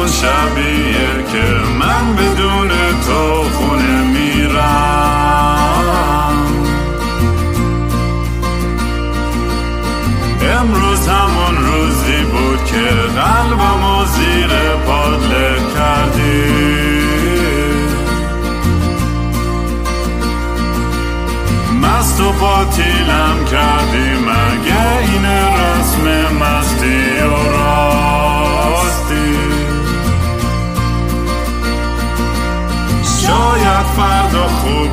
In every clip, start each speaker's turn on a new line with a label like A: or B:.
A: همون شبیه که من بدون تو خونه میرم. امروز همون روزی بود که قلبمو زیر پادله کردی. مست و باطیلم کردی مگه این رسم مستی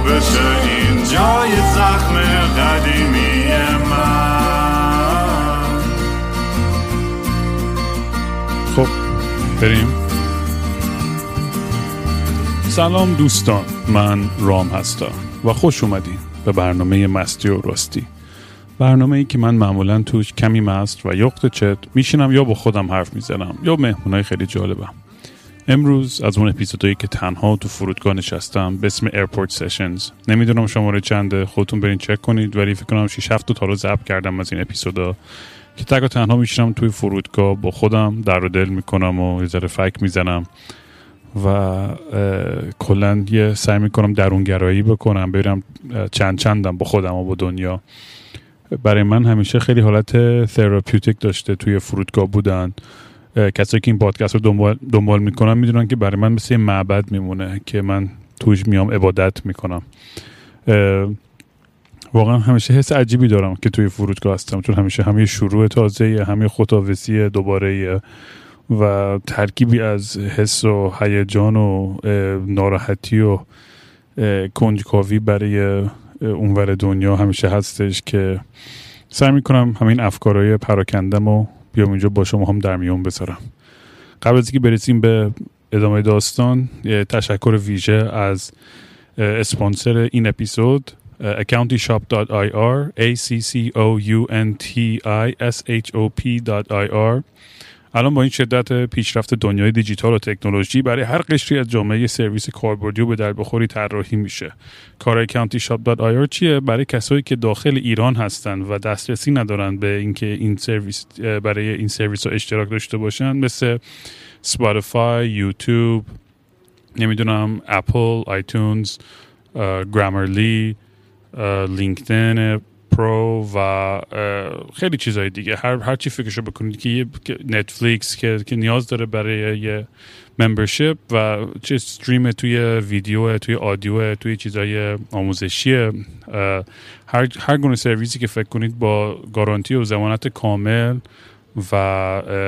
A: بشه این جای زخم قدیمی من.
B: خب بریم. سلام دوستان من رام هستم و خوش اومدین به برنامه مستی و راستی. برنامه ای که من معمولا توش کمی مست و یخت چت میشینم یا با خودم حرف می‌زنم یا مهمونای خیلی جالبم. امروز از اون اپیزودایی که تنها تو فرودگاه نشستم به اسم Airport Sessions نمی‌دونم شماره چنده. خودتون برین چک کنید ولی فکر کنم 6 7 تا رو ضبط کردم از این اپیزودا. که تک و تنها میشینم توی فرودگاه با خودم درد و دل می‌کنم و یه ذره فک می‌زنم و کلا یه سعی می‌کنم درونگرایی بکنم برم چند چندم با خودم و با دنیا. برای من همیشه خیلی حالت تراپیوتیک داشته توی فرودگاه بودن. کسایی که این پادکست رو دنبال, دنبال می‌کنن می‌دونن که برای من مثل معبد میمونه که من توش میام عبادت می‌کنم. واقعا همیشه حس عجیبی دارم که توی فرودگاه هستم چون همیشه همه شروع تازه همه خداویسی دوباره و ترکیبی از حس و هیجان و ناراحتی و کنجکاوی برای اونور دنیا همیشه هستش که سعی می‌کنم همین افکارهای پراکندم و بیام اینجا با شما هم در میون بذارم. قبل از اینکه برسیم به ادامه داستان تشکر ویژه از اسپانسر این اپیزود accountishop.ir a c c o u n t i s h o p.ir الان با این شدت پیشرفت دنیای دیجیتال و تکنولوژی برای هر قشری از جامعه سرویس کاربردی و به درد بخوری طراحی میشه. کار اکانتی شاپ چیه؟ برای کسایی که داخل ایران هستن و دسترسی ندارن به اینکه این سرویس برای این سرویس رو اشتراک داشته باشن مثل Spotify YouTube نمی‌دونم Apple iTunes Grammarly LinkedIn Pro و خیلی چیزهای دیگه. هر هر چی فکرشو بکنید که نتفلیکس که که نیاز داره برای یه ممبرشپ و چه استریم توی ویدیو توی آدیو توی چیزای آموزشی هر هر گونه سرویسی که فکر کنید با گارانتی و ضمانت کامل و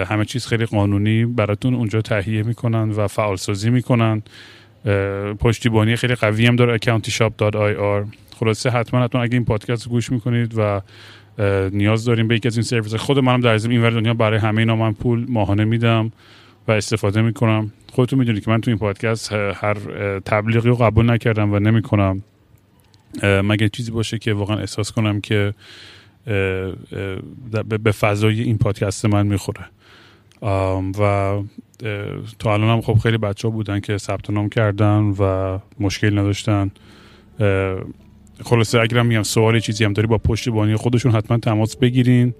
B: همه چیز خیلی قانونی براتون اونجا تهیه می‌کنن و فعالسازی می‌کنن. پشتیبانی خیلی قوی هم داره accountishop.ir خلاصه حتما حتما اگه این پادکست گوش می‌کنید و نیاز داریم به یکی از این سرویس خود منم در این ور دنیا برای همه اینا من پول ماهانه میدم و استفاده می‌کنم. خودتون می‌دونید که من تو این پادکست هر تبلیغی رو قبول نکردم و نمی‌کنم. مگه چیزی باشه که واقعا احساس کنم که به فضای این پادکست من می‌خوره. و تا الان هم خب خیلی بچه ها بودن که ثبت نام کردن و مشکل نداشتن. خلاصه اگرم میگم سوال چیزی هم داری با پشتیبانی خودشون حتما تماس بگیرین.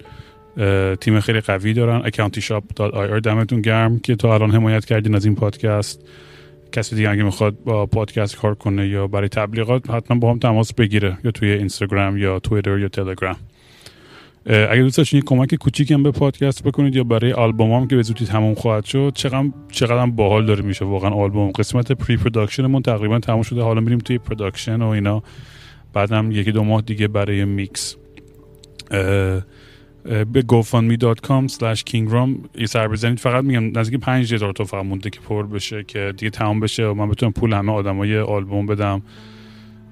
B: تیم خیلی قوی دارن. accountishop.ir دمتون گرم که تا الان حمایت کردین از این پادکست. کسی دیگه اگه می‌خواد با پادکست کار کنه یا برای تبلیغات حتما با هم تماس بگیره. یا توی اینستاگرام یا تویتر یا تلگرام. اگه دوست داشتین کمک کوچیکی هم به پادکست بکنید یا برای آلبوم هم که به زودی تموم خواهد شد چقدر چقدر باحال داره میشه واقعا آلبوم. قسمت pre-production مون تقریبا تموم شده. حالا میریم توی production و اینا. بعدم یکی دو ماه دیگه برای میکس. به gofundme.com slash kingram یه سر بزنید. فقط میگم نزدیک 5000 تا فقط مونده که پر بشه که دیگه تمام بشه و من بتونم پول همه آدمای آلبوم بدم.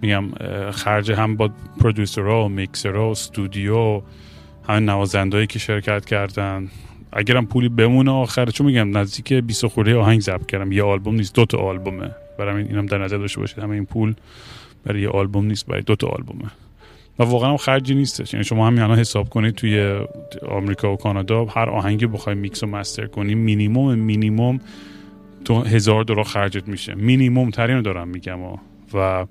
B: میگم خرج هم با پرودوسرها و میکسرها و استودیو همین نوازندهایی که شرکت کردن. اگرم پولی بمونه آخر چون میگم نزدیک 20 خورده آهنگ ضبط کردم. یه آلبوم نیست دو تا آلبومه. برای اینم در نظر داشته باشید همه این پول برای یه آلبوم نیست برای دو تا آلبومه. و واقعا هم خرجی نیستش. یعنی شما همین الان حساب کنید توی آمریکا و کانادا هر آهنگی بخوای میکس و مستر کنی مینیمم مینیمم تو هزار دلار خرجت میشه. مینیمم ترین دارم میگم و, و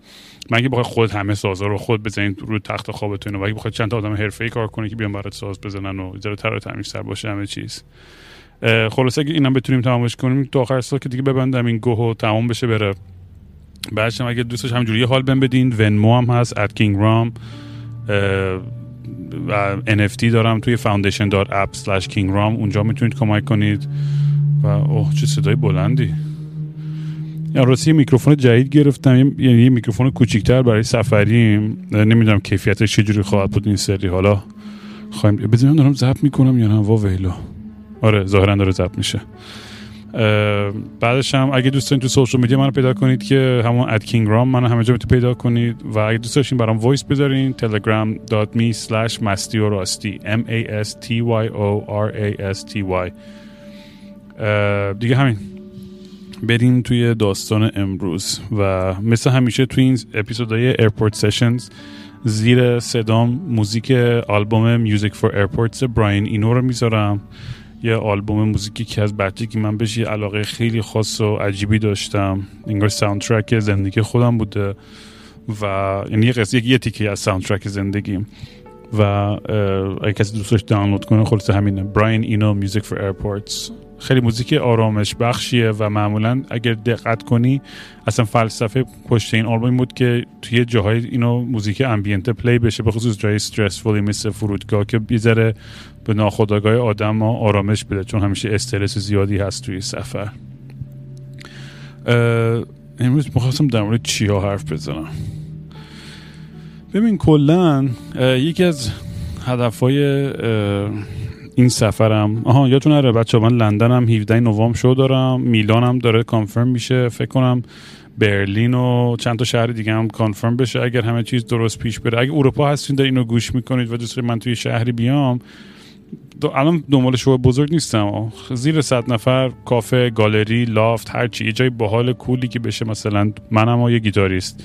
B: من اگه بخوای خود همه سازا رو خود بزنید رو تخت خوابتون و اگه بخوای چند تا آدم حرفه‌ای کار کنی که بیان برات ساز بزنن و ذره تر تمیزتر باشه همه چیز. خلاصه اگه اینم بتونیم تمامش کنیم تو آخر سال که دیگه ببندم این گوه تمام بشه بره. بعدش اگه دوستش همجوری حال بهم بدین. ونمو هم هست ات کینگ رام و NFT دارم توی foundation.app slash kingram. اونجا می‌تونید کمک کنید. و اوه چه صدای بلندی. راستی میکروفون جدید گرفتم. یعنی یه میکروفون کوچیکتر برای سفریم. نمی‌دونم کیفیتش چجوری خواهد بود این سری. حالا خواهیم بزنیم دارم ضبط می‌کنم یا نه؟ وا ویلا آره ظاهرا داره ضبط میشه. بعدش هم اگه دوست دارین تو social media منو پیدا کنید که همون at King Raam منو همه جا می‌تونید پیدا کنید و اگه دوست داشتین برام voice بذارین telegram.me slash مستی m a s t y o r a s t y. دیگه همین. بریم توی داستان امروز و مثل همیشه توی این اپیزودهای Airport Sessions زیر صدام موزیک آلبوم Music for Airports Brian Eno رو می‌ذارم. یه آلبوم موزیکی که از که من بهش علاقه خیلی خاص و عجیبی داشتم. انگار soundtrack زندگی خودم بوده و یعنی یه قصه یه تیکه از soundtrack زندگیم و اگه کسی دوست داشت دانلود کنه خلاصه همینه. Brian Eno Music for Airports خیلی موزیک آرامش بخشیه و معمولا اگر دقت کنی اصلا فلسفه پشت این آلبوم بود که توی جاها این موزیک ambient play بشه به خصوص جای stressful ی مثل فرودگاه که یه ذره به ناخودآگاه آدم آرامش بده چون همیشه استرس زیادی هست توی سفر. امروز می‌خواستم در مورد چیا حرف بزنم. ببین کلا یکی از هدفهای این سفرم. آها یادتون نره بچه‌ها من لندنم 17 نوامبر شو دارم. میلانم داره confirm میشه. فکر کنم برلین و چند تا شهر دیگه هم کانفرم بشه. اگر همه چیز درست پیش بره. اگه اروپا هستین در اینو گوش می‌کنید و دوست من توی شهری بیام. دو الان دنبال شو بزرگ نیستم. زیر صد نفر کافه گالری لافت هرچی یه جای باحال کولی که بشه مثلا منم یه گیتاریست.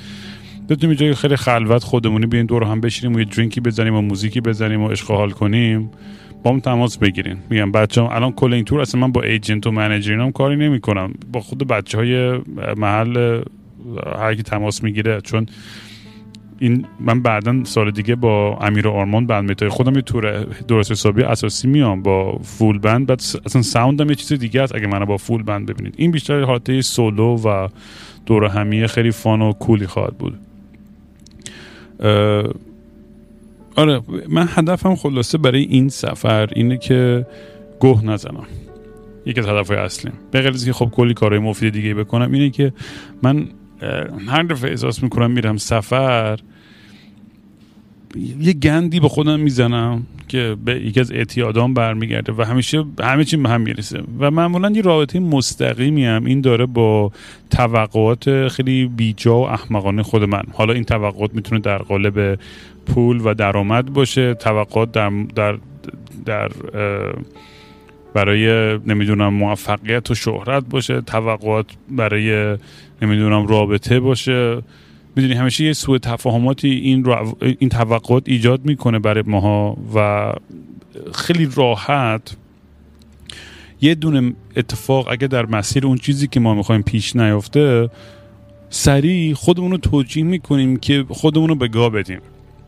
B: بتونیم جای خیلی خلوت خودمونی بیاین دور هم بشینیم و یه درینکی بزنیم و موزیکی بزنیم و عشق حال کنیم. با هم تماس بگیرین. میگم بچه هم الان کل این تور اصلا من با ایجنت و منیجر هم کاری نمی کنم با خود بچه های محل هر کی تماس می‌گیره چون این من بعدا سال دیگه با امیر آرمان بند میتای خودم یه تور درست حسابی اساسی میام با فول بند. بعد اصلا ساوندم یه چیز دیگه است اگه منو با فول بند ببینید. این بیشتر حالت سولو و دور همیه خیلی فان و کولی خواهد بود. آره من هدفم خلاصه برای این سفر اینه که گوه نزنم. یکی از هدفهای اصلیم به غیر که خب کلی کارهای مفید دیگه بکنم اینه که من هر دفعه احساس می‌کنم میرم سفر یه گندی به خودم می‌زنم که به یکی از اعتیادام برمیگرده و همیشه همه چی به هم می‌رسه. و معمولا یه رابطه مستقیمی هم این داره با توقعات خیلی بیجا و احمقانه خود من. حالا این توقعات می‌تونه در قالب پول و درآمد باشه توقعات در, در, در برای نمی‌دونم موفقیت و شهرت باشه توقعات برای نمی‌دونم رابطه باشه. می‌دونی همیشه یه سوء تفاهماتی این, این توقعات ایجاد می‌کنه برای ماها و خیلی راحت یه دونه اتفاق اگه در مسیر اون چیزی که ما می‌خوایم پیش نیفته سریع خودمون رو توجیه می‌کنیم که خودمون رو به گاه بدیم.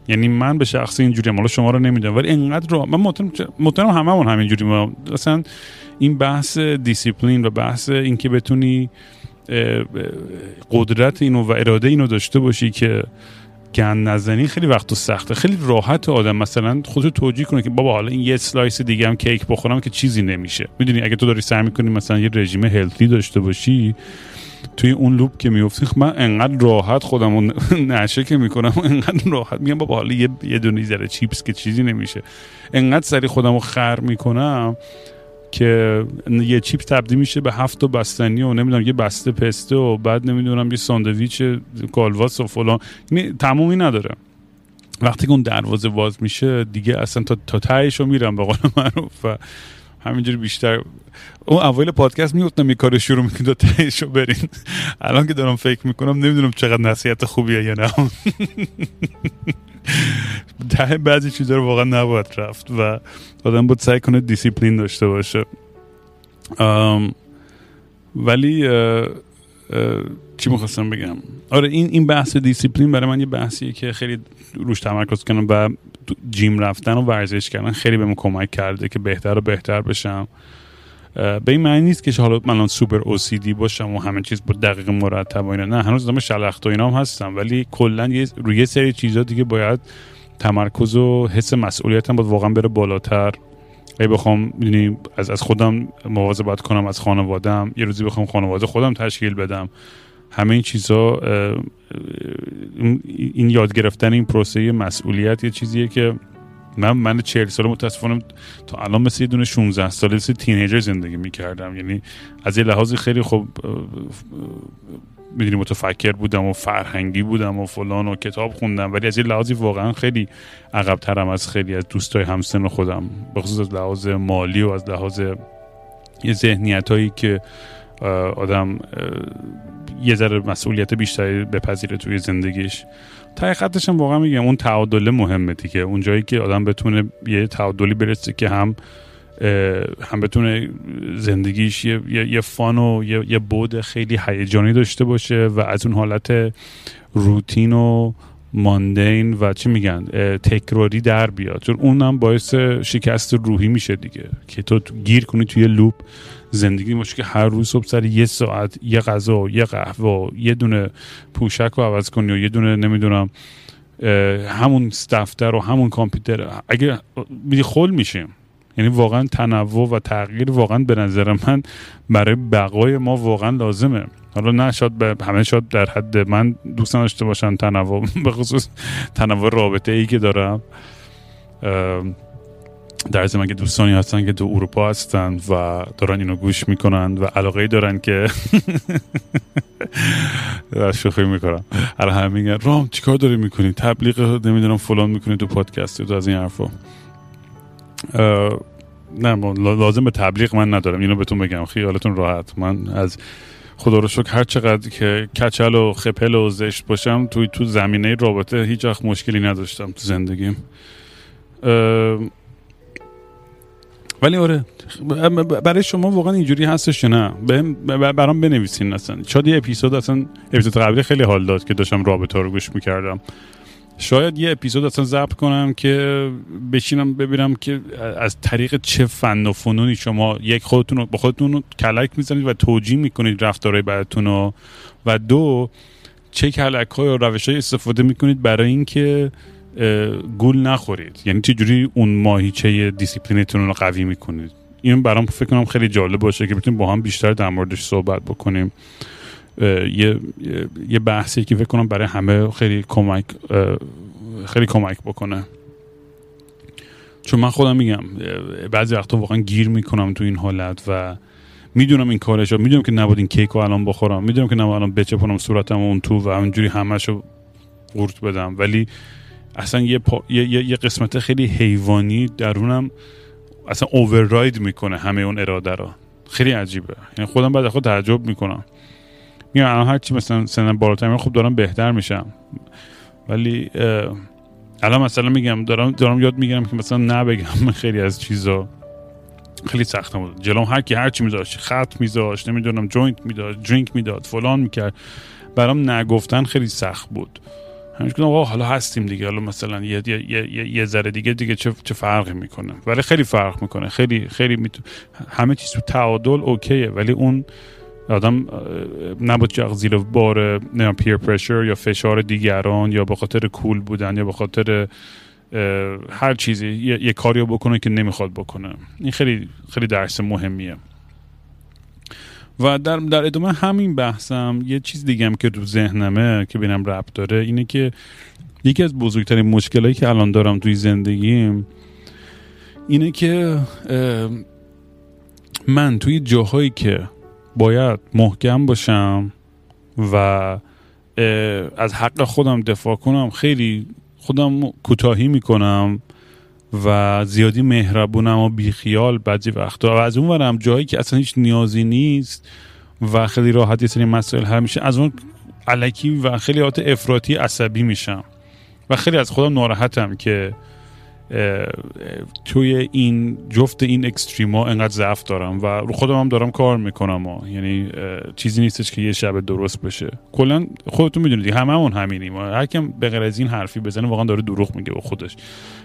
B: یعنی من به شخصه اینجوری حالا شما رو نمی‌دونم ولی انقدر رو من مطمئنم هممون همینجوری اصلا این بحث دیسیپلین و بحث اینکه بتونی قدرت اینو و اراده اینو داشته باشی که گند نزنی خیلی وقت سخته. خیلی راحت آدم مثلا خودتو توجیه کنه که بابا حالا این یه slice دیگه هم کیک بخورم که چیزی نمیشه. می‌دونی اگه تو داری سعی می‌کنی مثلا یه رژیم healthy داشته باشی توی اون لوپ که میفتی خب من انقدر راحت خودم نشه که می‌کنم. انقدر راحت. میگم بابا حالا یه, یه دونه چیپس که چیزی نمیشه. انقدر سری خودم رو خر می‌کنم که یه چیپ تبدیل میشه به هفت تا بستنی و نمی‌دونم یه بسته پسته و بعد نمی‌دونم یه ساندویچ کالواس و فلان. تمومی نداره. وقتی که اون دروازه باز میشه دیگه اصلا تا تا تهش رو میرم به قول معروف. و همینجوری بیشتر. اون اول پادکست می‌گفتم یه کار شروع می‌کنید تا تهش برین. الان که دارم فکر می‌کنم نمی‌دونم چقدر نصیحت خوبیه یا نه. ته بعضی چیزا رو واقعا نباید رفت و آدم باید سعی کنه دیسیپلین داشته باشه. ولی چی می‌خواستم بگم؟ آره این این بحث دیسیپلین برای من یه بحثیه که خیلی روش تمرکز کنم و جیم رفتن و ورزش کردن خیلی بهم کمک کرده که بهتر و بهتر بشم. به این معنی نیست که حالا من سوپر اوسیدی باشم و همه چیز با دقیق مرتب و اینا. نه هنوز دارم شلخت و اینا هستم ولی کلا روی یه سری چیزا دیگه باید تمرکز و حس مسئولیتم باید واقعا بره بالاتر. اگه بخوام یعنی از از خودم مواظبت کنم از خانوادم یه روزی بخوام خانواده خودم تشکیل بدم. همه این چیزا این یاد گرفتن این پروسه مسئولیت یه چیزیه که من من 40 سال متاسفانه تا الان مثل یه دونه 16 ساله مثل تینیجر زندگی می‌کردم. یعنی از یه لحاظی خیلی خب می‌دونی متفکر بودم و فرهنگی بودم و فلان و کتاب خوندم ولی از یه لحاظی واقعا خیلی عقب ترم از خیلی از دوستای همسن خودم به خصوص از لحاظ مالی و از لحاظ یه ذهنیت هایی که آدم یه ذره مسئولیت بیشتری بپذیره توی زندگیش. تا خطش هم واقعا میگم اون تعادله مهمه دیگه. اون جایی که آدم بتونه یه تعادلی برسه که هم هم بتونه زندگیش یه, یه, فان و یه, یه بود خیلی هیجانی داشته باشه و از اون حالت روتین و ماندین و چی میگن تکراری در بیاد. چون اونم باعث شکست روحی میشه دیگه. که تو گیر کنی توی لوپ. زندگی باشه که هر روز صبح سر یه ساعت یه غذا یه قهوه یه دونه پوشک رو عوض کنی و یه دونه نمی‌دونم همون دفتر و همون کامپیوتر. اگه خل میشیم. یعنی واقعا تنوع و تغییر واقعا به نظر من برای بقای ما واقعا لازمه. حالا نه شاید به همه شاید در حد من دوست داشته باشن تنوع به خصوص تنوع رابطه ای که دارم. در زمان که دوستانی هستن که تو اروپا هستن و دارن اینو گوش می‌کنن و علاقه دارن که شوخی می‌کنم الان همه میگن رام چیکار داری می‌کنی؟ تبلیغ نمی‌دونم فلان می‌کنی تو پادکست تو از این حرفا. نه لازم به تبلیغ من ندارم. اینو بهتون بگم. خیالتون راحت. من از خدا رو شکر هر چقدر که کچل و خپل و زشت باشم توی تو زمینه رابطه هیچ وقت مشکلی نداشتم تو زندگیم. ولی آره برای شما واقعا اینجوری هستش نه؟ برام بنویسین اصلا. شاید یه اپیزود اصلا اپیزود قبلی خیلی حال داد که داشتم رابطه رو گوش می‌کردم. شاید یه اپیزود اصلا ضبط کنم که بشینم ببینم که از طریق چه فن و فنونی شما یک خودتون رو با خودتون رو کلک می‌زنید و توجیه می‌کنید رفتارهای بعدتون رو. و دو چه کلک های و روش های استفاده می‌کنید برای اینکه گول نخورید. یعنی چجوری اون ماهیچه دیسیپلینتون رو قوی می‌کنید؟ این برام فکر کنم خیلی جالب باشه که بتونیم با هم بیشتر در موردش صحبت بکنیم. یه یه بحثی که فکر کنم برای همه خیلی کمک خیلی کمک بکنه. چون من خودم میگم بعضی وقتا واقعا گیر می‌کنم تو این حالت و می‌دونم این کارش می‌دونم که نباید این کیک رو الان بخورم. می‌دونم که نباید الان بچپونم صورتم اون تو و همینجوری همشو قورت بدم. ولی اصلا یه, یه،, یه قسمت خیلی حیوانی درونم اصلا اوورراید می‌کنه همه اون اراده رو. خیلی عجیبه. یعنی خودم بعد خود تعجب می‌کنم. میگم الان هرچی مثلا سنم بالاتر خوب دارم بهتر میشم. ولی الان مثلا میگم دارم دارم یاد می‌گیرم که مثلا نبگم خیلی از چیزا. خیلی سخت بود جلوم هر کی هر چی میذاشت. خط میذاشت نمی‌دونم جوینت می‌داد درینک می‌داد فلان می‌کرد. برام نگفتن خیلی سخت بود. همش گفتم حالا هستیم دیگه حالا مثلا یه یه یه, یه ذره دیگه دیگه چه چه فرقی می‌کنه؟ ولی خیلی فرق می‌کنه خیلی خیلی میتو... همه چیز تو تعادل اوکیه ولی اون آدم که زیر بار نه پیر پرشر یا فشار دیگران یا به خاطر کول بودن یا به خاطر هر چیزی یه, یه کاری رو بکنه که نمی‌خواد بکنه. این خیلی خیلی درس مهمیه. و در, در ادامه همین بحثم یه چیز دیگه هم که تو ذهنمه که بینم ربط داره اینه که یکی از بزرگترین مشکلایی که الان دارم توی زندگیم اینه که من توی جاهایی که باید محکم باشم و از حق خودم دفاع کنم خیلی خودم کوتاهی می‌کنم و زیادی مهربونم و بیخیال بعضی وقتا و از اون ورم جایی که اصلا هیچ نیازی نیست و خیلی راحت یه سری مسائل حل میشه از اون علکی و خیلی حالت افراطی عصبی میشم. و خیلی از خودم ناراحتم که توی این جفت این اکستریما انقدر ضعف دارم و رو خودم هم دارم کار می‌کنم ها. یعنی چیزی نیستش که یه شب درست بشه. کلا خودتون می‌دونید هممون همینیم. هر کم به غیر از این حرفی بزنه واقعا داره دروغ میگه به خودش.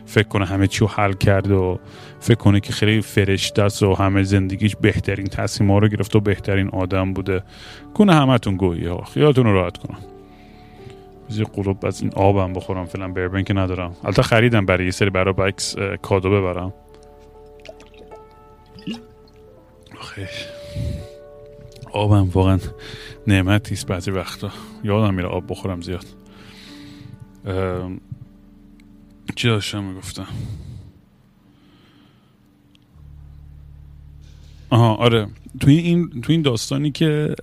B: فکر کنه همه چی رو حل کرده و فکر کنه که خیلی فرشته است و همه زندگیش بهترین تصمیم رو گرفته و بهترین آدم بوده. کنه همتون گویی ها. خیالتون رو راحت کنم. یه قلوب از این آبم بخورم فعلا بربن که ندارم. البته خریدم برای یه سری برای بکس کادو ببرم. آخه. آبم واقعا نعمتی است بعضی وقتا. یادم میره آب بخورم زیاد. چی داشتم می‌گفتم؟ آها آره. توی این توی این داستانی که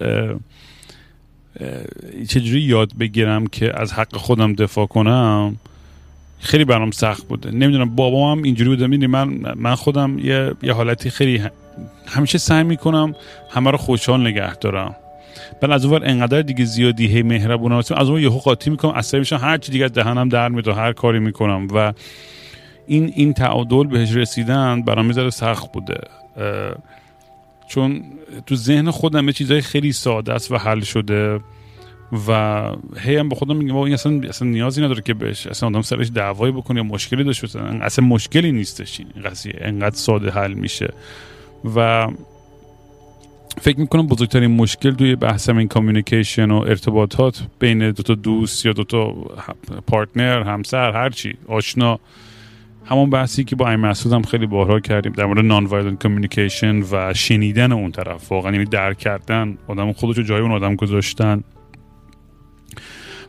B: چجوری یاد بگیرم که از حق خودم دفاع کنم؟ خیلی برام سخت بوده. نمی‌دونم بابا هم اینجوری بوده. می‌دونی من من خودم یه, یه حالتی خیلی همیشه سعی می‌کنم همه رو خوشحال نگه دارم. بل از اونور انقدر دیگه زیادی هی مهربونم از اون یهو قاطی می‌کنم اصلا میشم. هر چی دیگه از دهنم در میاد هر کاری می‌کنم. و این این تعادل بهش رسیدن برام می‌ذاره سخت بوده. چون تو ذهن خودم یه چیزای خیلی ساده است و حل شده و هی هم به خودم میگم این اصلا, اصلا نیازی نداره که بهش اصلا آدم سرش دعوایی بکنه یا مشکلی داشته باشه. اصلا مشکلی نیستش این قضیه. انقدر ساده حل میشه. و فکر می‌کنم بزرگترین مشکل توی بحث این کامیونیکیشن و ارتباطات بین دو تا دوست یا دو تا partner همسر هرچی آشنا همون بحثی که با این مسعود هم خیلی بارها کردیم در مورد nonviolent communication و شنیدن اون طرف. واقعا یعنی درک کردن آدم خودشو جای اون آدم گذاشتن.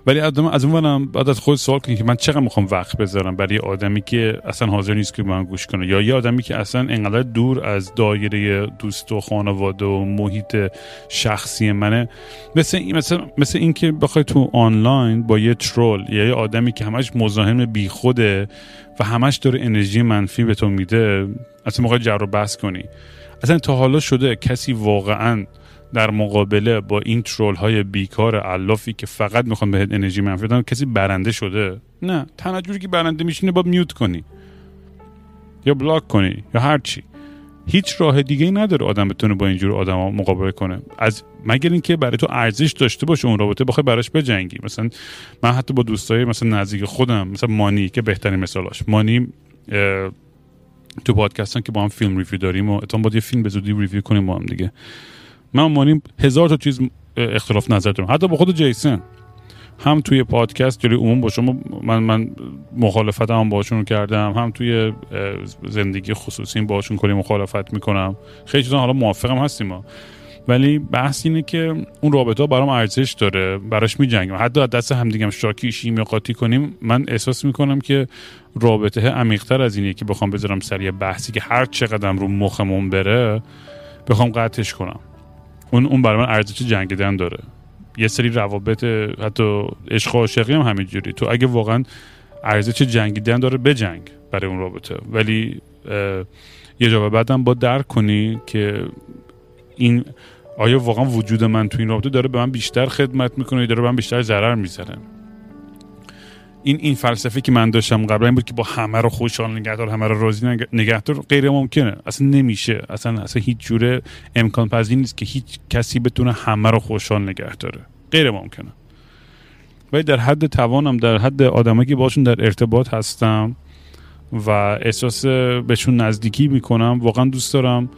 B: ولی از اون بعد از خود سوال کنی که من چقدر می‌خوام وقت بذارم برای آدمی که اصلا حاضر نیست که من گوش کنه؟ یا یه آدمی که اصلا انقدر دور از دایره دوست و خانواده و محیط شخصی منه؟ مثل این مثل, مثل این که بخوای تو آنلاین با یه ترول یا یه آدمی که همش مزاحم بیخوده و همش داره انرژی منفی به تو میده اصلا موقع جر و بحث کنی؟ اصلا تا حالا شده کسی واقعا در مقابله با این ترول های بیکار علافی که فقط می‌خوان بهت انرژی منفی بدن کسی برنده شده؟ نه تنها جوری که برنده میشینه با میوت کنی. یا بلاک کنی یا هر چی. هیچ راه دیگه ای نداره آدم بتونه با اینجور آدم مقابله کنه. از مگر اینکه برای تو ارزش داشته باشه اون رابطه بخوای براش بجنگی. مثلا من حتی با دوستای مثلا نزدیک خودم مثلا مانی که بهترین مثالاش. مانی تو پادکستن که با هم فیلم review داریم و اتون باید یه فیلم به زودی review کنیم با هم دیگه. من مانی هزار تا چیز اختلاف نظر دارم. حتی با خود جیسن. هم توی پادکست جلوی عموم با شما من من مخالفت هم باشون کردم. هم توی زندگی خصوصی باشون کلی مخالفت می‌کنم. خیلی چیزا حالا موافقم هستیم ما. ولی بحث اینه که اون رابطه برام ارزش داره. براش میجنگم حتی از دست همدیگم شاکی شیمی قاطی کنیم من احساس می‌کنم که رابطه عمیقتر از اینه که بخوام بذارم سر بحثی که هر چقدر رو مخمون بره بخوام قطعش کنم. اون اون برای من ارزش جنگیدن داره. یه سری روابط حتی عشق و عاشقی هم همینجوری. تو اگه واقعا ارزش جنگیدن داره بجنگ برای اون رابطه. ولی یه جا بعدم با درک کنی که این آیا واقعا وجود من تو این رابطه داره به من بیشتر خدمت می‌کنه یا داره به من بیشتر ضرر می‌زنه این این فلسفه که من داشتم قبلا این بود که با همه رو خوشحال نگهدار همه رو راضی نگهدار غیر ممکنه. اصلا نمیشه. اصلا اصلا هیچ جوره امکان پذیر نیست که هیچ کسی بتونه همه رو خوشحال نگه داره غیر ممکنه. ولی در حد توانم در حد آدمایی که باشون در ارتباط هستم و احساس بهشون نزدیکی می‌کنم واقعا دوست دارم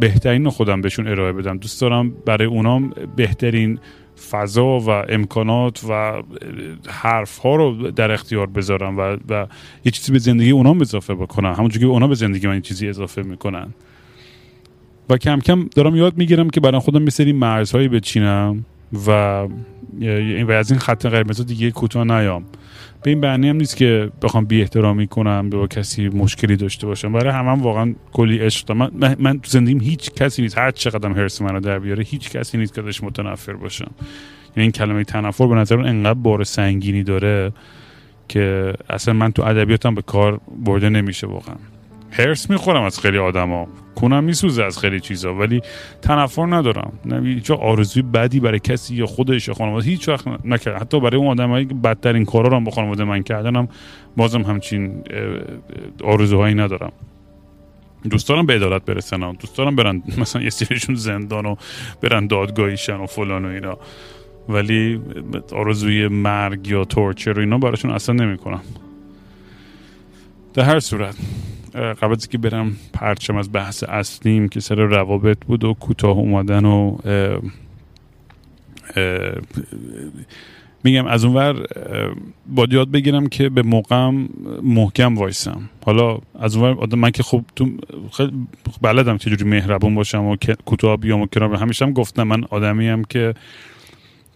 B: بهترین خودم بهشون ارائه بدم. دوست دارم برای اونام بهترین فضا و امکانات و حرف ها رو در اختیار بذارم و, و یه چیزی به زندگی اونا اضافه بکنم. همونجور که اونا به زندگی من چیزی اضافه می‌کنن. و کم کم دارم یاد می‌گیرم که برای خودم مثلی مرزهایی بچینم. و و از این خط قرمز دیگه کوتاه نیام. به این معنی هم نیست که بخوام بی احترامی کنم به کسی مشکلی داشته باشم. برای همه هم واقعا کلی عشق من, من تو زندگیم هیچ کسی نیست. هر چقدر هرس منو در بیاره هیچ کسی نیست که ازش متنفر باشم. یعنی این کلمه تنفر به نظر انقدر بار سنگینی داره که اصلا من تو ادبیاتم به کار برده نمیشه واقعا. هرس می‌خورم از خیلی آدما. کنم میسوزه از خیلی چیزا ولی تنفر ندارم. نه هیچ آرزوی بدی برای کسی یا خودش یا خانواده هیچ وقت نکرد. حتی برای اون آدمایی که بدترین کارا رو با خانواده من کردنم بازم همچین آرزوهایی ندارم. دوست دارم به عدالت برسن دوست دارم برن مثلا یه سریشون زندان و برن دادگاهیشن و فلان و اینا. ولی آرزوی مرگ یا تورچر و اینا براشون اصلا نمی‌کنم. در هر صورت. قبل از که برم پرچم از بحث اصلیم که سر روابط بود و کوتاه اومدن و میگم از اونور با یاد بگیرم که به موقعم محکم وایسم. حالا از اونور من که خب تو خیلی بلدم چجوری مهربون باشم و کوتاه بیام و کنار همیشه هم گفتم من آدمی هم که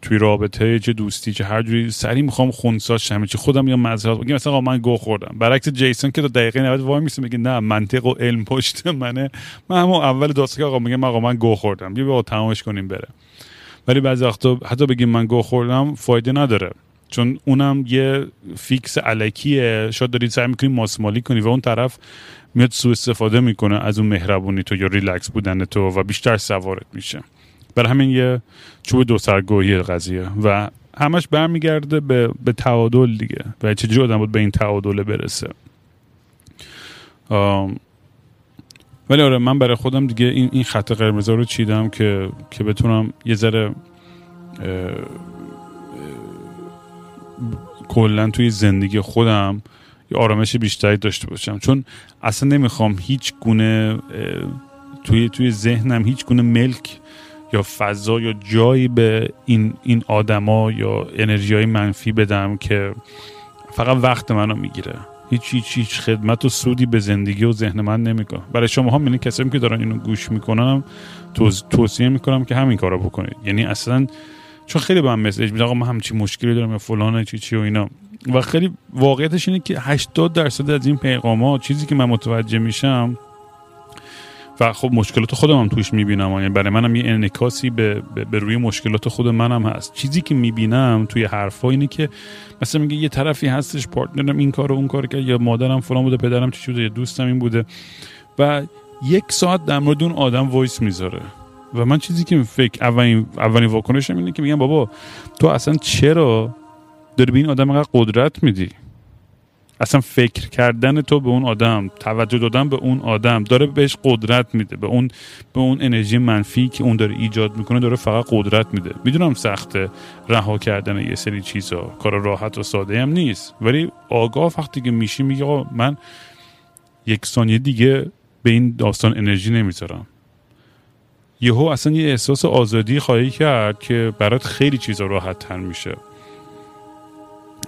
B: توی رابطه چه دوستی چه هر جوری. سری می‌خوام خونساش همه چی خودم یا معذرت بگم مثلا من گو خوردم. برعکس جیسون که تا دقیقه 90 وای میسه میگه نه منطق و علم پشت منه. من همون اول داستان آقا میگم آقا من گو خوردم. بیا با تمامش کنیم بره. ولی بعضی وقتا حتی بگیم من گو خوردم فایده نداره. چون اونم یه fix الکیه. شاید داری سعی می‌کنی ماسمالی کنی و اون طرف میاد سوء استفاده می‌کنه از اون مهربونی تو یا ریلکس بودن تو و بیشتر سوارت میشه. برای همین یه چوب دو سرگوهی قضیه. و همش برمیگرده به, به تعادل دیگه. و چجوری آدم بود به این تعادل برسه. ولی آره من برای خودم دیگه این, این خط قرمز رو چیدم که که بتونم یه ذره کلا توی زندگی خودم یه آرامش بیشتری داشته باشم. چون اصلا نمی‌خوام هیچ گونه توی توی ذهنم هیچ گونه ملک یا فضا یا جایی به این این آدما یا انرژی های منفی بدم که فقط وقت منو می‌گیره. هیچ هیچ هیچ خدمت و سودی به زندگی و ذهن من نمی‌کنه برای شما هم یعنی کسایی که دارن اینو گوش می‌کنم توصیه می‌کنم که همین کارو بکنید. یعنی اصلا چون خیلی به من مسیج میده آقا من همچی مشکلی دارم یا فلان چی چی و اینا. و خیلی واقعیتش اینه که 80 درصد از این پیغامات چیزی که من متوجه میشم و خب مشکلات خودم هم توش می‌بینم. یعنی برای منم یه انکاسی به, به, روی مشکلات خود منم هست. چیزی که می‌بینم توی حرفا اینه که مثلا میگه یه طرفی هستش partner م این کار اون کار کرد یا مادرم فلان بوده پدرم چی بوده یا دوستم این بوده. و یک ساعت در مورد اون آدم voice می‌ذاره. و من چیزی که فکر اولین اولین واکنشم اینه که میگم بابا تو اصلا چرا داری به این آدم قدرت میدی؟ اصلا فکر کردن تو به اون آدم توجه دادن به اون آدم داره بهش قدرت میده به اون به اون انرژی منفی که اون داره ایجاد می‌کنه داره فقط قدرت میده. می‌دونم سخته رها کردن یه سری چیزا کار راحت و ساده هم نیست. ولی آگاه وقتی که میشی میگه آقا من یک ثانیه دیگه به این داستان انرژی نمی‌ذارم. یهو اصلا یه احساس آزادی خواهی کرد که برات خیلی چیزا راحت تر میشه.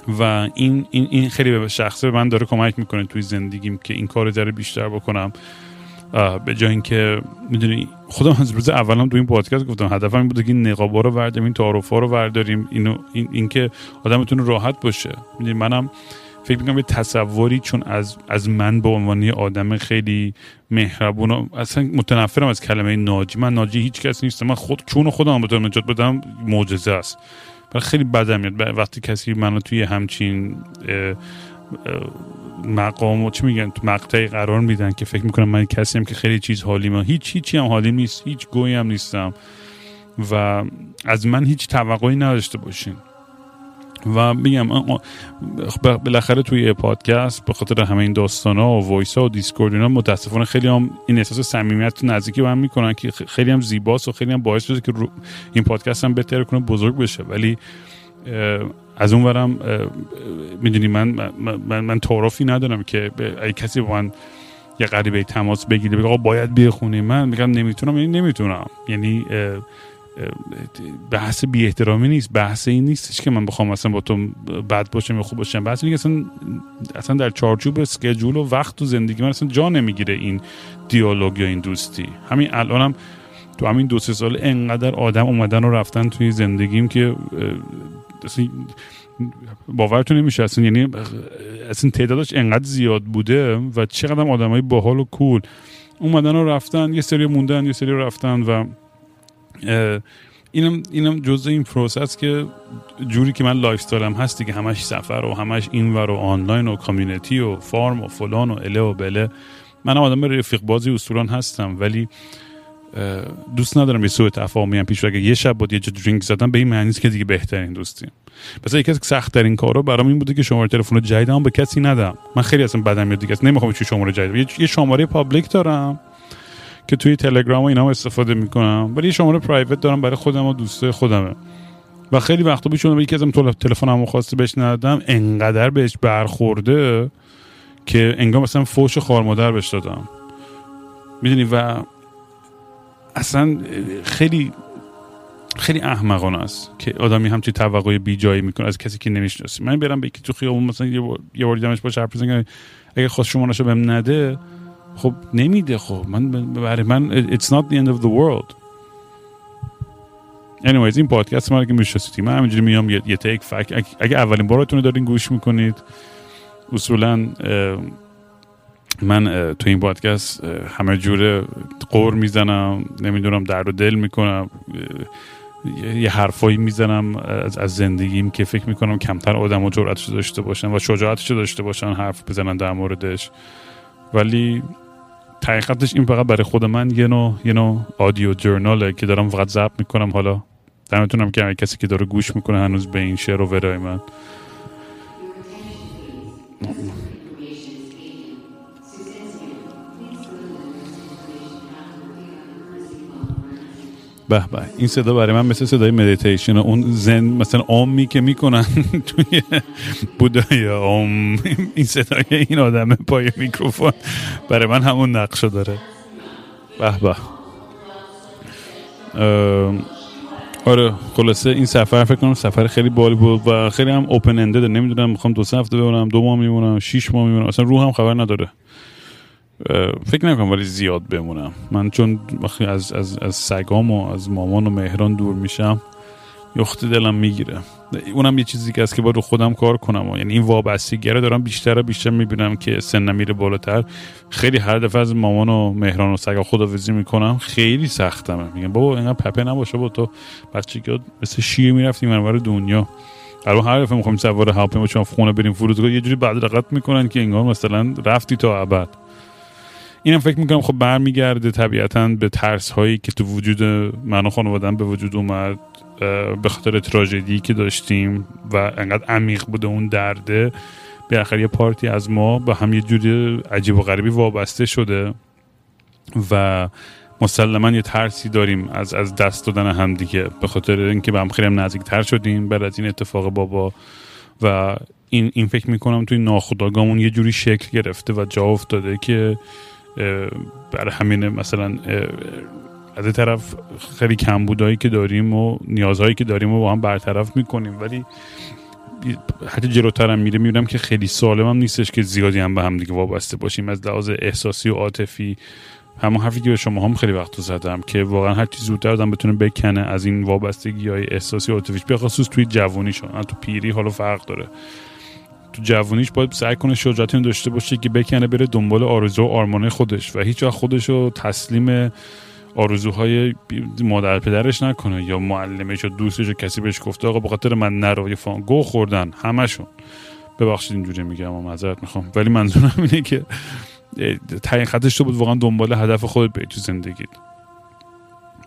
B: و این, این, این خیلی به شخصه من داره کمک می‌کنه توی زندگیم که این کار ذره بیشتر بکنم. به جای اینکه می‌دونی خودم از روز اولم تو این پادکست گفتم هدفم این بوده که این نقابا رو ورداریم این تعارفا رو ورداریم اینو این اینکه آدمتون راحت باشه. می‌دونی منم فکر می‌کنم یه تصوری چون از از من به عنوان آدم خیلی مهربون اصلا متنفرم از کلمه ناجی. من ناجی هیچ کس نیستم. من خود چون خودم بتونم نجات بدم معجزه است. برای خیلی بدم میاد. وقتی کسی منو توی همچین مقام و چی میگن تو مقطعی قرار میدن که فکر می‌کنم من کسی هم که خیلی چیز حالیم هیچ هیچی هم حالیم نیست هیچ گویی هم نیستم. و از من هیچ توقعی نداشته باشین. و میگم بالاخره توی پادکست به خاطر همه این داستان ها و voice ها و Discord اینا متاسفانه خیلی هم این احساس صمیمیت نزدیکی به هم می‌کنن که خیلی هم زیباست و خیلی هم باعث شده که این پادکست هم بهتر کنه بزرگ بشه. ولی از اون ورم می‌دونی من من, من, من ندارم که ای کسی با من یه غریبه تماس بگیره بگه باید بخونی. من میگم نمی‌تونم یعنی نمی‌تونم. یعنی بحث بی احترامی نیست بحث این نیستش که من بخوام اصلا با تو بد باشم یا خوب باشم. بحث اینه اصلا اصلا در چارچوب اسکجول و وقت تو زندگی من اصلا جا نمی‌گیره این دیالوگ یا این دوستی. همین الانم تو همین دو سه سال انقدر آدم اومدن و رفتن توی زندگیم که اصلا باورتون نمیشه اصلا یعنی اصلا تعدادش انقدر زیاد بوده و چقدر آدمای باحال و کول. اومدن و رفتن یه سری موندن یه سری رفتن و اینم اینم جزء این process که جوری که من lifestyle م هستی که همش سفر و همش اینور و آنلاین و community و farm و فلان و اله و بله. من آدم رفیق بازی اصولان هستم ولی دوست ندارم یه سوء تفاهمی هم پیش اگه یه شب بود یه جا drink زدم به این معنی که دیگه بهترین دوستیم. پس یکی از سخت ترین کارا برام این بوده که شماره تلفن جدیدم به کسی ندم. من خیلی اصلا بدم میاد دیگه نمی‌خوام چی شماره جدید. یه شماره public دارم. که توی تلگرام و اینا استفاده می‌کنم. ولی شماره پرایوت دارم برای خودم و دوسته خودمه. و خیلی وقتا پیش یکی ازم تلفنمو خواسته بهش ندادم انقدر بهش برخورده که انگار مثلا فوش خار مادر بهش دادم. می‌دونی؟ و اصلا خیلی خیلی احمقانه است که آدمی همچی توقع بی جایی می‌کنه از کسی که نمی‌شناسی من برم به یکی تو خیابون مثلا یه بار دیدمش باشه حرف بزنم اگه خواست شما نشه بهم نده خب نمیده. خب من برای من it's not the end of the world. Anyways این پادکست من که می‌شناسید من همینجوری میام یه, یه تیک فک اگه اولین بارتون دارین گوش می‌کنید اصولا من تو این پادکست همه جوره قور می‌زنم نمی‌دونم درد و دل می‌کنم یه حرفایی می‌زنم از, از زندگیم که فکر می‌کنم کمتر آدم و جرأتش داشته باشن و شجاعتش داشته باشن حرف بزنن در موردش. ولی حقیقتش این فقط برای خود من یه نوع یه نوع آدیو جورناله که دارم فقط ضبط می‌کنم. حالا دمتونم که کسی که داره گوش می‌کنه هنوز به این شعر و ورای من. به به. این صدا برای من مثل صدای مدیتیشن اون زن مثلا اومی که می‌کنن توی بودای اوم این صدای این آدم پای میکروفون برای من همون نقشه داره. به به. آره خلاصه این سفر فکر کنم سفر خیلی بالی بود و خیلی هم اوپن انده نمی‌دونم می‌خوام دو سه هفته بمونم دو ماه میمونم شش ماه میمونم. اصلا روح هم خبر نداره. فکر نکنم ولی زیاد بمونم. من چون از, از, از سگام و از مامان و مهران دور میشم یخت دلم می‌گیره. اونم یه چیزی که است که باید رو خودم کار کنم و یعنی این وابستگی رو دارم بیشتر و بیشتر می‌بینم که سنم میره بالاتر. خیلی هر دفعه از مامان و مهران و سگا خدافزی می‌کنم خیلی سختمه. میگم بابا اینقدر پپه نباشه با تو بچگی مثل شیر می‌رفتیم منور دنیا. الان هر دفعه می‌خوایم سوار هواپیما خونه بریم فرودگاه یه جوری بعد رقت می‌کنن که انگار مثلا رفتی تا ابد. اینم فکر می‌کنم خب برمیگرده طبیعتا به ترس هایی که تو وجود من و خانوادم به وجود اومد به خاطر تراژدی که داشتیم و انقدر عمیق بوده اون درده. بالاخره یه پارتی از ما به هم یه جوری عجیب و غریبی وابسته شده و مسلما یه ترسی داریم از از دست دادن هم دیگه. به خاطر اینکه به هم خیلی نزدیک تر شدیم بعد از این اتفاق بابا. و این این فکر می‌کنم توی ناخودآگاهمون یه جوری شکل گرفته و جا افتاده که برای همین مثلا از این طرف خیلی کمبودهایی که داریم و نیازهایی که داریم و با هم برطرف می‌کنیم. ولی حتی جلوترم میره می‌بینم که خیلی سالم هم نیستش که زیادی هم به هم دیگه وابسته باشیم. از لحاظ احساسی و عاطفی همون حرفی که به شما هم خیلی وقت زدم که واقعا هر چیز زودتر آدم بتونه بکنه از این وابستگی های احساسی و عاطفیش به خصوص توی جوانی شد تو پیری حالا فرق داره. تو جوونیش باید سعی کنه شجاعت داشته باشه که بکنه بره دنبال آرزو و آرمانه خودش و هیچ وقت خودش رو تسلیم آرزوهای مادر پدرش نکنه یا معلمش یا دوستش یا کسی بهش گفته آقا بخاطر من نرو فان گو خوردن همشون. ببخشید اینجوری میگم و معذرت می‌خوام. ولی منظورم اینه که تعیین خطش تو بود واقعا دنبال هدف خودت به تو زندگیت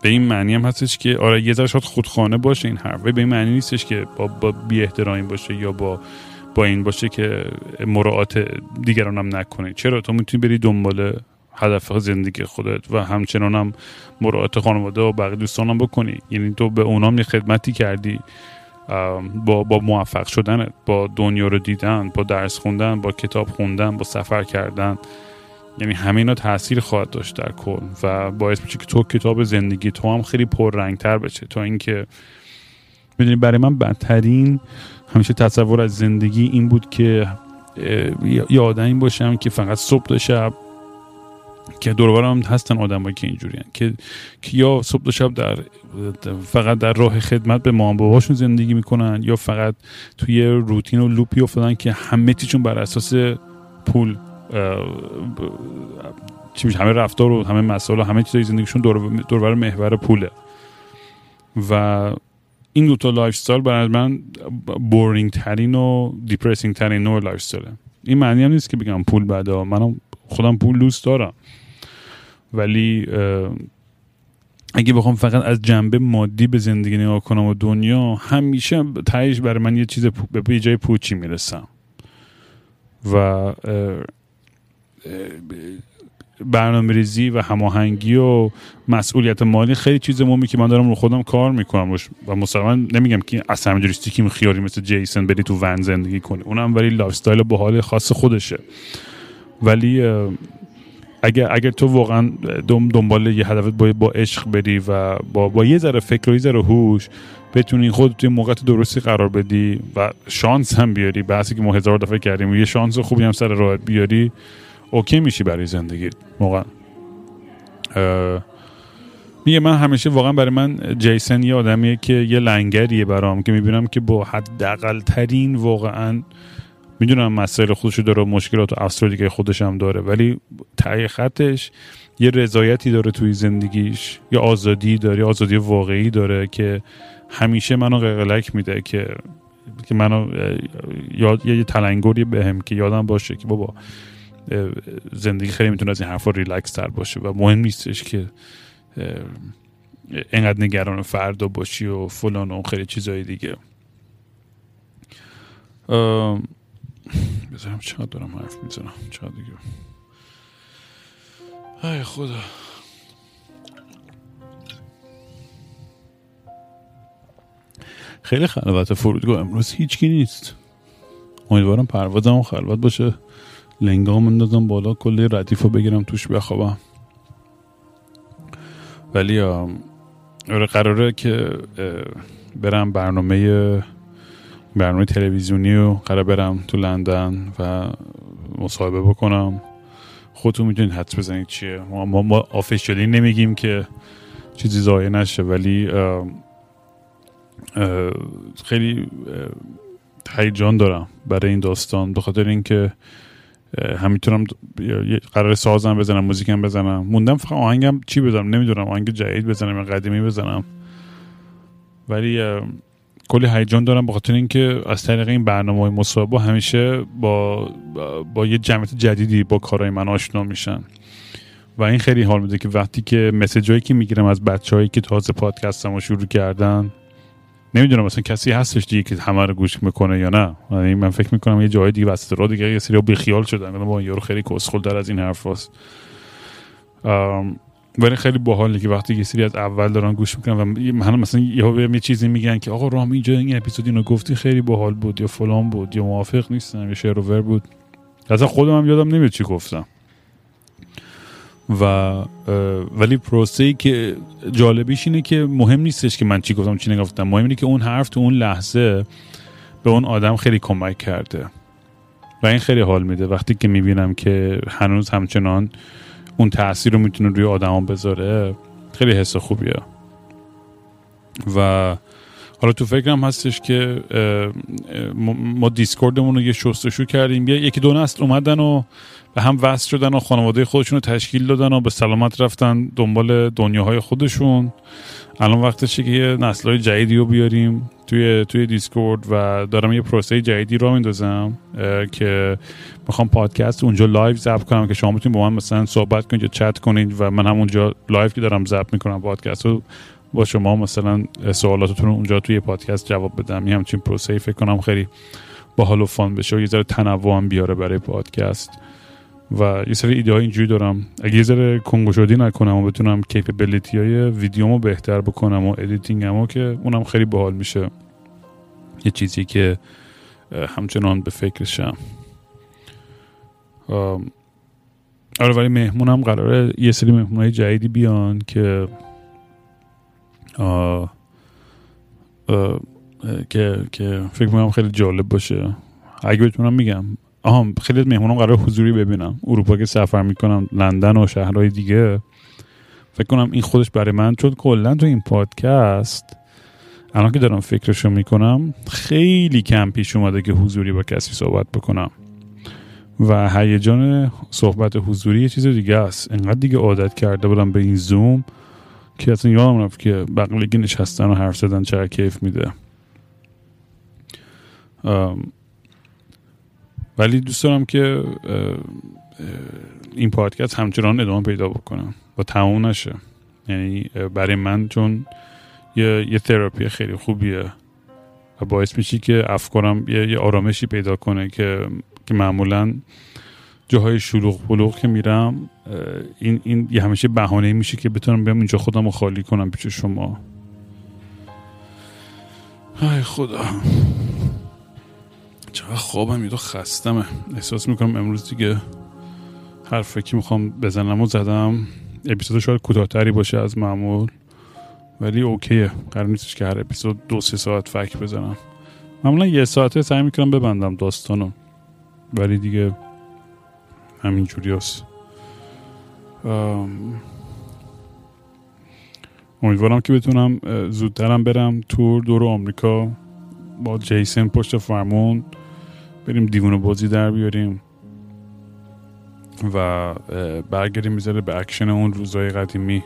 B: به این معنی هم هستش که آره یه ذره شاید خودخانه باشه این حرف به این معنی نیستش که با, با بی احترامی باشه یا با با این باشه که مراعات دیگران هم نکنی چرا؟ تو می‌تونی بری دنبال هدف زندگی خودت و همچنان هم مراعات خانواده و بقیه دوستان هم بکنی. یعنی تو به اونام یه خدمتی کردی با, با موفق شدن با دنیا رو دیدن با درس خوندن با کتاب خوندن با سفر کردن. یعنی همینا تاثیر خواهد داشت در کل و باعث میشه که تو کتاب زندگی تو هم خیلی پررنگتر بشه. تا اینکه می‌دونی برای من بدترین همیشه تصور از زندگی این بود که یه آدمی باشم که فقط صبح تا شب که دوربرم هستن آدمایی که اینجوری که که یا صبح تا شب در فقط در راه خدمت به مامان باباشون زندگی می‌کنن یا فقط توی روتین و loop ی افتادن که همه چیشون بر اساس پول چی همه رفتار و همه مسائل و همه چیزای زندگیشون دور محور پوله. و این دوتا lifestyle برای من boring ترین و depressing ترین نوع lifestyle این معنی هم نیست که بگم پول بده. منم خودم پول دوست دارم. ولی اگه بخوام فقط از جنبه مادی به زندگی نگاه کنم و دنیا همیشه تهش برای من یه چیز به جای پوچی می‌رسم. و برنامه ریزی و هماهنگی و مسئولیت مالی خیلی چیز مهمی که من دارم رو خودم کار می‌کنم. و مسلما نمیگم که اصلا همینجوری که خیاری مثل جیسن بری تو ون زندگی کنی. اونم ولی lifestyle حال خاص خودشه. ولی اگر اگر تو واقعا دنبال یه هدفت با با عشق بری و با با یه ذره فکر و یه ذره هوش بتونی خود توی موقع درستی قرار بدی و شانس هم بیاری. بحثی که ما هزار دفعه کردیم یه شانس خوبی هم سر راهت بیاری OK میشی برای زندگی. واقعا. میگه من همیشه واقعا برای من جیسن یه آدمیه که یه لنگریه برام که می‌بینم که با حداقل ترین واقعا می‌دونم مسائل خودشو داره مشکلات و افسردگی که خودش هم داره ولی تایی خطش یه رضایتی داره توی زندگیش یه آزادی داره آزادی واقعی داره که همیشه منو قلقلک میده که که منو یاد یه تلنگری بهم که یادم باشه که بابا زندگی خیلی می‌تونه از این حرفا ریلکس تر باشه و مهم نیستش که اینقدر نگران فردا باشی و فلان و خیلی چیزهای دیگه. بذارم چقدر دارم حرف می‌زنم چقدر دیگه. ای خدا. خیلی خلوت فرودگاه امروز هیچکی نیست. امیدوارم پروازم خلوت باشه. لنگام اندازم بالا کلی ردیف رو بگیرم توش بخوابم. ولی آره قراره که برم برنامه برنامه تلویزیونی و قرار برم تو لندن و مصاحبه بکنم. خودتون می‌تونید حدس بزنید چیه. ما, ما, ما آفیشیالی نمیگیم که چیزی ضایع نشه ولی خیلی هیجان دارم برای این داستان. به خاطر اینکه هم می‌تونم قرار سازم بزنم موزیکم بزنم. موندم فقط آهنگم چی بزنم؟ نمی‌دونم آهنگ جدید بزنم یا قدیمی بزنم. ولی کلی هیجان دارم بخاطر اینکه از طریق این برنامه های مصاحبه همیشه با با یه جمعیت جدیدی با کارهای من آشنا میشن. و این خیلی حال میده که وقتی که مسیج هایی که می‌گیرم از بچههایی که تازه پادکستم رو شروع کردن نمی‌دونم مثلا کسی هستش دیگه که همه رو گوش می‌کنه یا نه. یعنی من فکر می‌کنم یه جای دیگه وسط رو دیگه یه سری بیخیال شدن. با یارو خیلی کسخل در از این حرف هست. ولی خیلی باحاله که وقتی یه سری از اول دارن گوش می‌کنن و من مثلا یه چیزی میگن که آقا رام اینجا این اپیزود اینو گفتی خیلی باحال بود یا فلان بود یا موافق نیستم یا شعر ور بود. اصلا خودم هم یادم نمیاد چی گفتم. و ولی پروسه که جالبیش اینه که مهم نیستش که من چی گفتم چی نگفتم. مهم اینه که اون حرف تو اون لحظه به اون آدم خیلی کمک کرده. و این خیلی حال میده. وقتی که می‌بینم که هنوز همچنان اون تاثیر رو می‌تونه روی آدما بذاره خیلی حس خوبیه. و حالا تو فکرم هستش که ما دیسکوردمون رو یه شستشو کردیم. یکی دو نسل اومدن و به هم وصل شدن و خانواده خودشون رو تشکیل دادن و به سلامت رفتن دنبال دنیاهای خودشون. الان وقتشه که یه نسل های جدیدی رو بیاریم توی توی Discord و دارم یه پروسه جدیدی را میندازم که می‌خوام پادکست اونجا live ضبط کنم که شما می‌تونید با من مثلا صحبت کنید یا چت کنید و من هم اونجا live که دارم ضبط می‌کنم پادکست رو با شما مثلا سوالاتتون اونجا توی پادکست جواب بدم. یه همچین پروسه فکر کنم خیلی باحال و fun بشه و یه ذره تنوع هم بیاره برای پادکست. و یه سری ایده های اینجوری دارم. اگه یه ذره کون گشادی نکنم و بتونم capability های ویدیومو بهتر بکنم و editing مو که اونم خیلی باحال میشه. یه چیزی که همچنان به فکرشم. آره ولی مهمونم قراره یه سری مهمونای جدیدی بیان که آه که که فکر می‌کنم خیلی جالب باشه. اگه بتونم میگم. آها خیلی مهمونم قرار حضوری ببینم اروپا که سفر می‌کنم لندن و شهرهای دیگه. فکر کنم این خودش برای من چون کلا تو این پادکست الان که دارم فکرشو می‌کنم خیلی کم پیش اومده که حضوری با کسی صحبت بکنم. و هیجان صحبت حضوری یه چیز دیگه است. انقدر دیگه عادت کرده بودم به این زوم که اصلا یادم رفت که بقیه نشستن و حرف زدن چقدر کیف میده. ولی دوست دارم که این پادکست همچنان ادامه پیدا بکنم و تموم نشه. یعنی برای من چون یه, یه تراپی خیلی خوبیه و باعث میشه که افکارم یه, یه آرامشی پیدا کنه که که معمولا جاهای شلوغ بلوغ که میرم این این یه همیشه بهانه میشه که بتونم بیام اینجا خودم رو خالی کنم پیش شما. ای خدا. چقدر خوابم یه خستمه. احساس می‌کنم امروز دیگه حرفی که می‌خوام بزنم و زدم. اپیزود شاید کوتاهتری باشه از معمول. ولی اوکیه. قرار نیستش که هر اپیزود دو سه ساعت فک بزنم. معمولا یه ساعته سعی می‌کنم ببندم داستانو. ولی دیگه همین جوری هست. امیدوارم که بتونم زودترم برم تور دور آمریکا با جیسن پشت فرمون. بریم دیوونه بازی در بیاریم و برگردیم یه ذره به اکشن اون روزای قدیمی.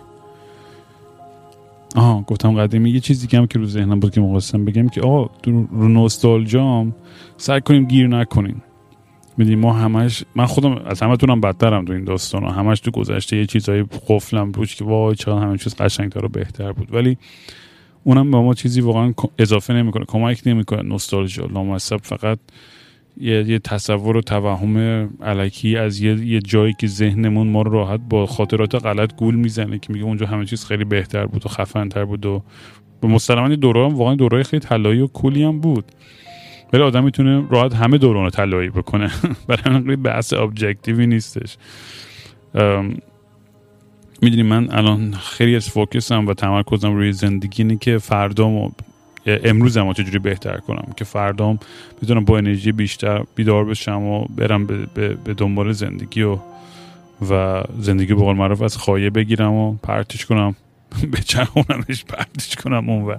B: آها گفتم قدیمی یه چیزی که هم که رو ذهنم بود که مقاسم بگم که آه رو نوستالژام سعی کنیم گیر نکنیم. می‌دونی ما همش من خودم از همه تونم بدترم تو این داستان و همش تو گذشته یه چیزایی قفلم روش که وای چقدر همه چیز قشنگتر و بهتر بود. ولی اونم با ما چیزی واقعا اضافه نمی‌کنه کمک نمی‌کنه. نوستالژیا لامصب فقط یه, یه تصور و توهم علکی از یه, یه جایی که ذهنمون ما رو راحت با خاطرات غلط گول می‌زنه که میگه اونجا همه چیز خیلی بهتر بود و خفنتر بود و به مسلمان دوره هم واقعا دوره خیلی طلایی و کولی هم بود. ولی آدم می‌تونه راحت همه دوران رو طلایی بکنه. برای من بحث ابجکتیوی نیستش. می‌دونی من الان خیلی از فوکسم و تمرکزم روی زندگی اینه که فردام امروزم چجوری بهتر کنم که فردام بتونم با انرژی بیشتر بیدار بشم و برم به, به, به دنبال زندگی و و زندگی به قول معروف از خایه بگیرم و پرتش کنم. به چرخونمش پرتش کنم و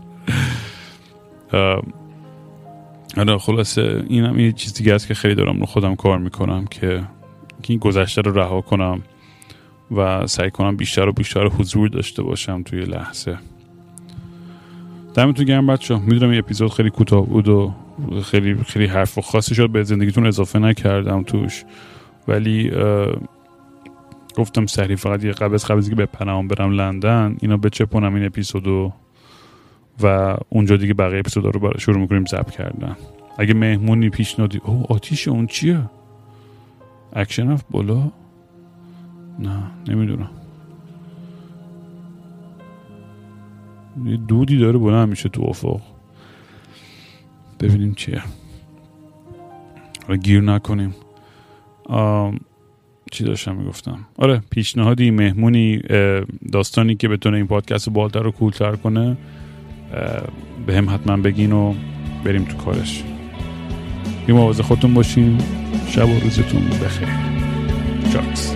B: آره خلاصه اینم یه چیز دیگه است که خیلی دارم رو خودم کار می‌کنم که این گذشته رو رها کنم و سعی کنم بیشتر و بیشتر حضور داشته باشم توی لحظه. دمتون گرم بچه می‌دونم این اپیزود خیلی کوتاه بود و خیلی خیلی حرف و خاصی شد. به زندگیتون اضافه نکردم توش. ولی گفتم سری فقط یه قبض قبضی که به پناهم برم لندن. اینا بچپونم این اپیزودو و اونجا دیگه بقیه اپیزود رو شروع می‌کنیم ضبط کردن. اگه مهمونی پیشنهادی او آتیش اون چیه؟ اکشن اف بالا؟ نه نمی‌دونم. یه دودی داره بلند میشه تو افق. ببینیم چیه. گیر نکنیم. چی داشتم می‌گفتم؟ آره پیشنهادی مهمونی داستانی که بتونه این پادکست رو بالتر و کولتر کنه به هم حتما بگین و بریم تو کارش. بی مواظب خودتون باشین. شب و روزتون بخیر. جاکس